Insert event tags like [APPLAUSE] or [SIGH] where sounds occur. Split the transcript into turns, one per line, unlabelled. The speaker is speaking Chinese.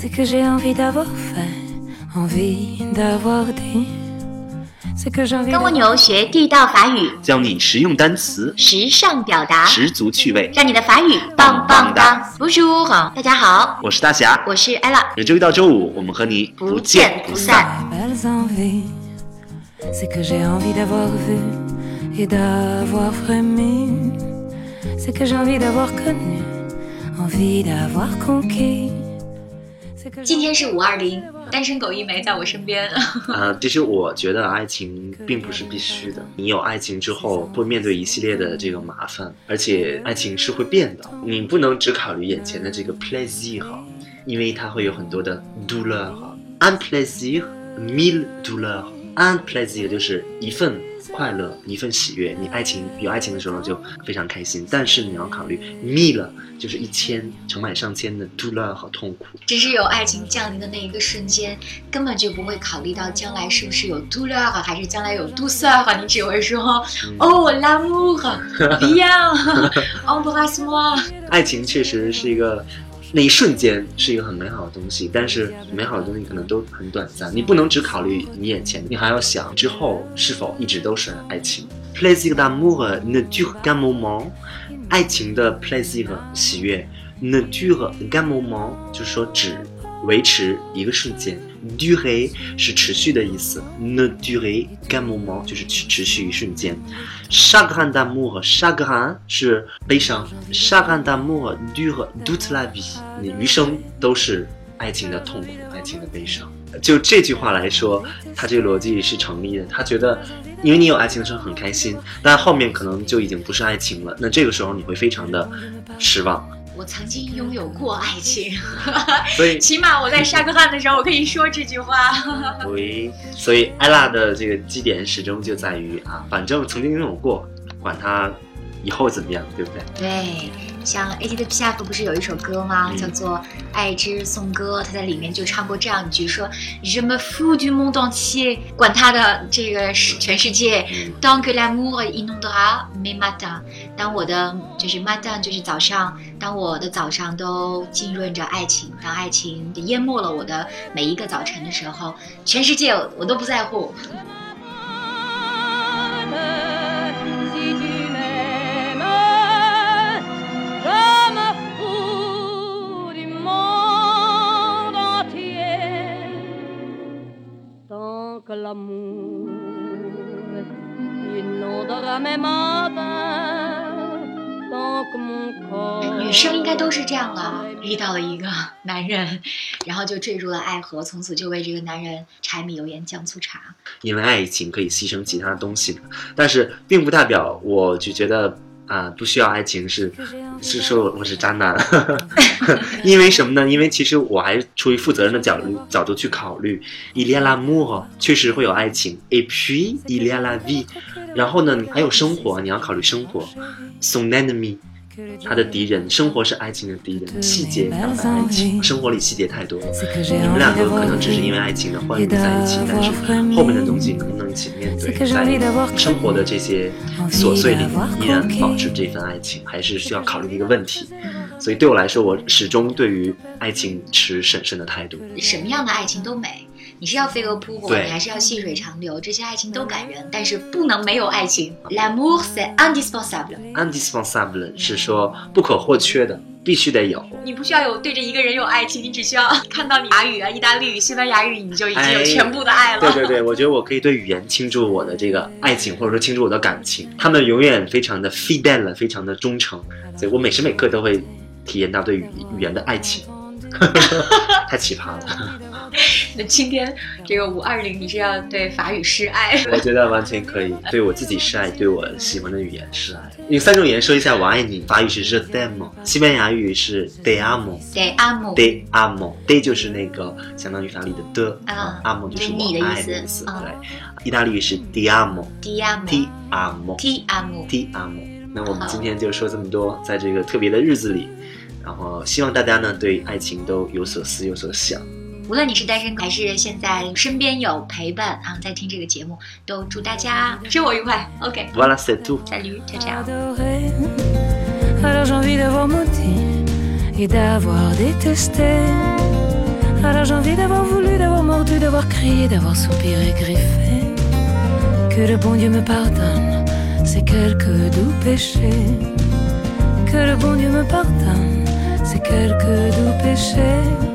C'est que j'ai envie d'avoir faim, envie d'avoir dit. C'est que j'ai envie
跟蜗
d'avoir-
牛学地道法语，
教你实用单词，
时尚表达，
十足趣味。
让你的法语棒棒哒。Bonjour，大家好，
我是大侠，
我是 ella，
每周一到周五我们和你
不见不散。今天是五二零，单身狗一枚在我身边。
啊、[LAUGHS] 其实我觉得爱情并不是必须的。你有爱情之后，会面对一系列的这个麻烦，而且爱情是会变的。你不能只考虑眼前的这个 plaisir，因为它会有很多的 douleur。un plaisir mille douleur。un plaisir 就是一份快乐，一份喜悦。你爱情有爱情的时候就非常开心，但是你要考虑 mille 就是一千成百上千的 douleur 和痛苦。
只是有爱情降临的那一个瞬间，根本就不会考虑到将来是不是有 douleur 还是将来有 douceur，你只会说哦 l'amour，bien，embrasse-moi。[LAUGHS]
爱情确实是一个，那一瞬间是一个很美好的东西，但是美好的东西可能都很短暂，你不能只考虑你眼前，你还要想之后是否一直都是爱情。plaisir d'amour ne dure qu'un moment，爱情的 plaisir 喜悦 ne dure qu'un moment，就是说只维持一个瞬间。durer 是持续的意思，ne durer qu'un moment 就是持持续一瞬间。chagrin d'amour chagrin 是悲伤，chagrin d'amour dure toute la vie，你余生都是爱情的痛苦，爱情的悲伤。就这句话来说，他这个逻辑是成立的。他觉得，因为你有爱情的时候很开心，但后面可能就已经不是爱情了，那这个时候你会非常的失望。
我曾经拥有过爱情，[LAUGHS]
所以，[LAUGHS]
起码我在沙克汉的时候，我可以说这句话。[LAUGHS]
对，所以艾拉的这个基点始终就在于啊，反正曾经拥有过，管他以后怎么样，对不对？
对，像 Edith Piaf 不是有一首歌吗？
嗯
叫做《爱之颂歌》，他在里面就唱过这样一句说：“Je me fous du monde entier，管他的这个世全世界
嗯
，tant que l'amour inondera mes matins，当我的就是 matin 就是早上，当我的早上都浸润着爱情，当爱情淹没了我的每一个早晨的时候，全世界我都不在乎。
Que l'amour inondera mes matins, tant que mon corps.
女生应该都是这样了，遇到了一个男人，然后就坠入了爱河，从此就为这个男人柴米油盐酱醋茶。
因为爱情可以牺牲其他东西的，但是并不代表我就觉得啊、不需要爱情是是说我我是渣男，[LAUGHS] 因为什么呢？因为其实我还是出于负责任的角度角度去考虑，il y a l'amour 确实会有爱情，et puis il y a la vie，然后呢，你还有生活，你要考虑生活，son ennemi。他的敌人，生活是爱情的敌人，细节表达爱情，生活里细节太多了。你们两个可能只是因为爱情的欢愉在一起，但是后面的东西能不能一起面对，在生活的这些琐碎里面依然保持这份爱情，还是需要考虑的一个问题。所以对我来说，我始终对于爱情持审慎的态度。
什么样的爱情都美。你是要飞蛾扑火，你还是要细水长流？这些爱情都感人，但是不能没有爱情。L'amour c'est indispensable。
indispensable 是说不可或缺的，必须得有。
你不需要有对着一个人有爱情，你只需要 [LAUGHS] 看到你法语啊、意大利语、西班牙语，你就已经有
哎
全部的爱了。
对对对，我觉得我可以对语言倾注我的这个爱情，或者说倾注我的感情。他们永远非常的 fidel，非常的忠诚，所以我每时每刻都会体验到对语语言的爱情。[LAUGHS] 太奇葩了，[LAUGHS]
那今天这个五二零，你是要对法语示爱？
我觉得完全可以对我自己示爱，对我喜欢的语言示爱。用三种语言说一下我爱你，法语是 je t'aime，西班牙语是 te amo。
对阿姆
de amo，de 就是那个相当于法语的的
啊
，amo 就是
对你的
我爱
意思
的意思。
啊
对，意大利语是 ti amo，ti
di amo
amo。
ti amo。
T M。那我们今天就说这么多，在这个特别的日子里，然后希望大家呢对爱情都有所思有所想。
无论你是单身还是现在身边有陪伴啊，在听这个节目，都祝大家生活愉快。OK，
Voilà c'est tout。
salut，ciao ciao。
adoré. Alors j'ai envie d'avoir maudit et d'avoir détesté. Alors j'ai envie d'avoir voulu, d'avoir mordu, d'avoir crié, d'avoir soupiré, griffé. Que le bon Dieu me pardonne ces quelques doux péchés. Que le bon Dieu me pardonne ces quelques doux péchés.